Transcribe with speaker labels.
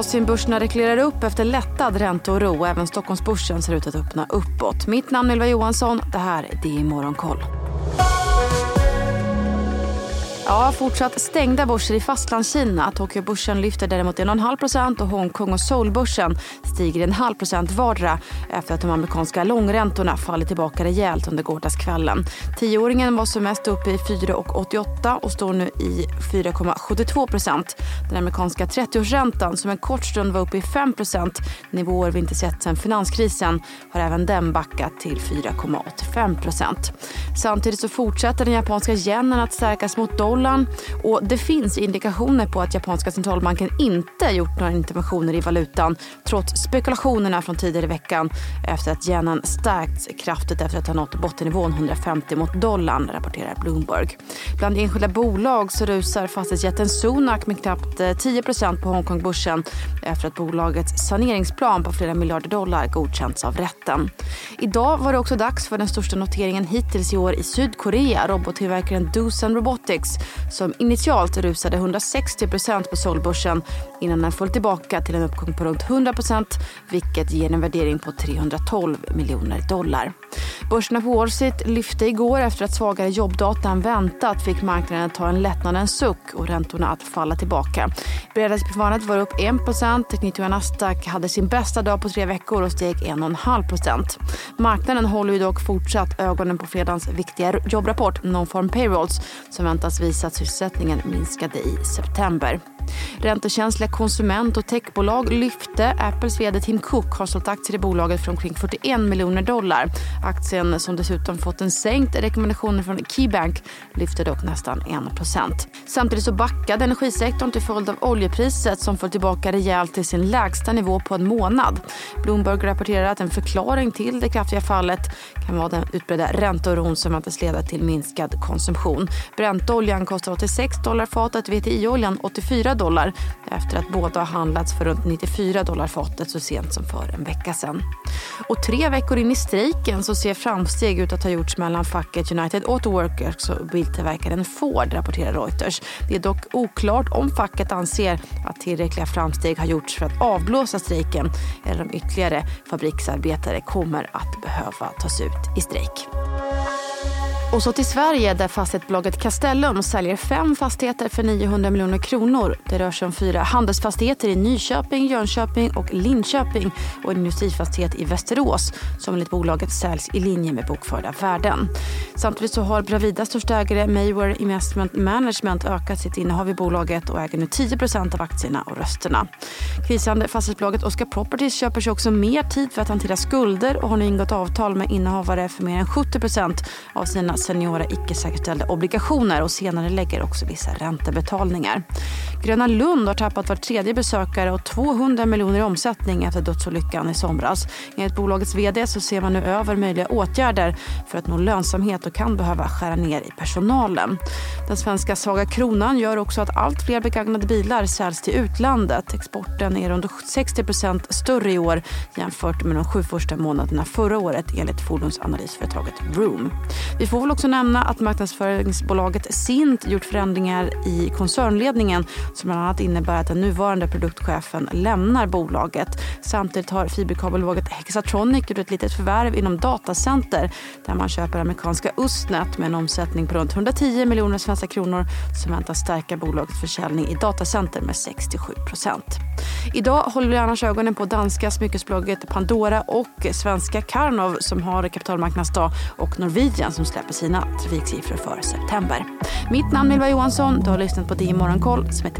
Speaker 1: Asienbörserna reklerar upp efter lättad ränteoro. Även Stockholmsbörsen ser ut att öppna uppåt. Mitt namn är Ylva Johansson. Det här är DI Morgonkoll. Ja, fortsatt stängda börser i Fastlandskina. Tokyobörsen lyfter däremot 1,5% och Hongkong och Seoulbörsen stiger en halv procent vardera efter att de amerikanska långräntorna fallit tillbaka rejält under gårdagskvällen. Tioåringen var som mest uppe i 4,88 och står nu i 4,72 procent. Den amerikanska 30-årsräntan som en kort stund var uppe i 5 procent, nivåer vi inte sett sedan finanskrisen, har även den backat till 4,85 procent. Samtidigt så fortsätter den japanska yenen att stärkas mot dollarn dollarn. Och det finns indikationer på att japanska centralbanken inte gjort några interventioner i valutan trots spekulationerna från tidigare i veckan efter att yenen stärkts kraftigt efter att ha nått bottennivån 150 mot dollarn, rapporterar Bloomberg. Bland enskilda bolag så rusar fastighetsjätten Sunak med knappt eh, 10 på Hongkongbörsen efter att bolagets saneringsplan på flera miljarder dollar godkänts av rätten. Idag var det också dags för den största noteringen hittills i år i Sydkorea. Robottillverkaren Doosan Robotics som initialt rusade 160% på Solbörsen innan den föll tillbaka till en uppgång på runt 100% vilket ger en värdering på 312 miljoner dollar. Börserna på Wall Street lyfte igår efter att svagare jobbdata än väntat fick marknaden att ta en lättnadens suck och räntorna att falla tillbaka. Bredaste var upp 1 Teknik och Nasdaq hade sin bästa dag på tre veckor och steg 1,5% Marknaden håller ju dock fortsatt ögonen på fredagens viktiga jobbrapport Non-Farm Payrolls som väntas visa att sysselsättningen minskade i september. Räntekänsliga konsument och techbolag lyfte. Apples vd Tim Cook har sålt aktier i bolaget för omkring 41 miljoner dollar. Aktien som dessutom fått en sänkt rekommendation från Keybank lyfte dock nästan 1% Samtidigt så backade energisektorn till följd av oljepriset som föll tillbaka rejält till sin lägsta nivå på en månad. Bloomberg rapporterar att en förklaring till det kraftiga fallet kan vara den utbredda ränteoron som väntas leda till minskad konsumtion. Bräntoljan kostar 86 dollar fatet, VTI-oljan 84 dollar efter att båda har handlats för runt 94 dollar fatet så sent som för en vecka sedan. Och tre veckor in i strejken så ser framsteg ut att ha gjorts mellan facket United Auto Workers och biltillverkaren Ford, rapporterar Reuters. Det är dock oklart om facket anser att tillräckliga framsteg har gjorts för att avblåsa strejken eller om ytterligare fabriksarbetare kommer att behöva tas ut i strejk. Och så till Sverige där fastighetsbolaget Castellum säljer fem fastigheter för 900 miljoner kronor. Det rör sig om fyra handelsfastigheter i Nyköping, Jönköping och Linköping och en industrifastighet i Västerås som enligt bolaget säljs i linje med bokförda värden. Samtidigt så har Bravidas största ägare Mayware Investment Management ökat sitt innehav i bolaget och äger nu 10% av aktierna och rösterna. Krisande fastighetsbolaget Oscar Properties köper sig också mer tid för att hantera skulder och har nu ingått avtal med innehavare för mer än 70% av sina seniora icke-säkerställda obligationer och senare lägger också vissa räntebetalningar. Gröna Lund har tappat var tredje besökare och 200 miljoner i omsättning efter dödsolyckan i somras. Enligt bolagets vd så ser man nu över möjliga åtgärder för att nå lönsamhet och kan behöva skära ner i personalen. Den svenska svaga kronan gör också att allt fler begagnade bilar säljs till utlandet. Exporten är runt 60% större i år jämfört med de sju första månaderna förra året enligt fordonsanalysföretaget Room. Vi får väl också nämna att marknadsföringsbolaget Sint gjort förändringar i koncernledningen som bland annat innebär att den nuvarande produktchefen lämnar bolaget. Samtidigt har fiberkabelbolaget Hexatronic gjort ett litet förvärv inom datacenter där man köper amerikanska Ustnet med en omsättning på runt 110 miljoner svenska kronor som väntas stärka bolagets försäljning i datacenter med 67 procent. Idag håller vi annars ögonen på danska smyckesbolaget Pandora och svenska Karnov som har kapitalmarknadsdag och Norwegian som släpper sina trafiksiffror för september. Mitt namn är Ylva Johansson. Du har lyssnat på DI Morgonkoll som heter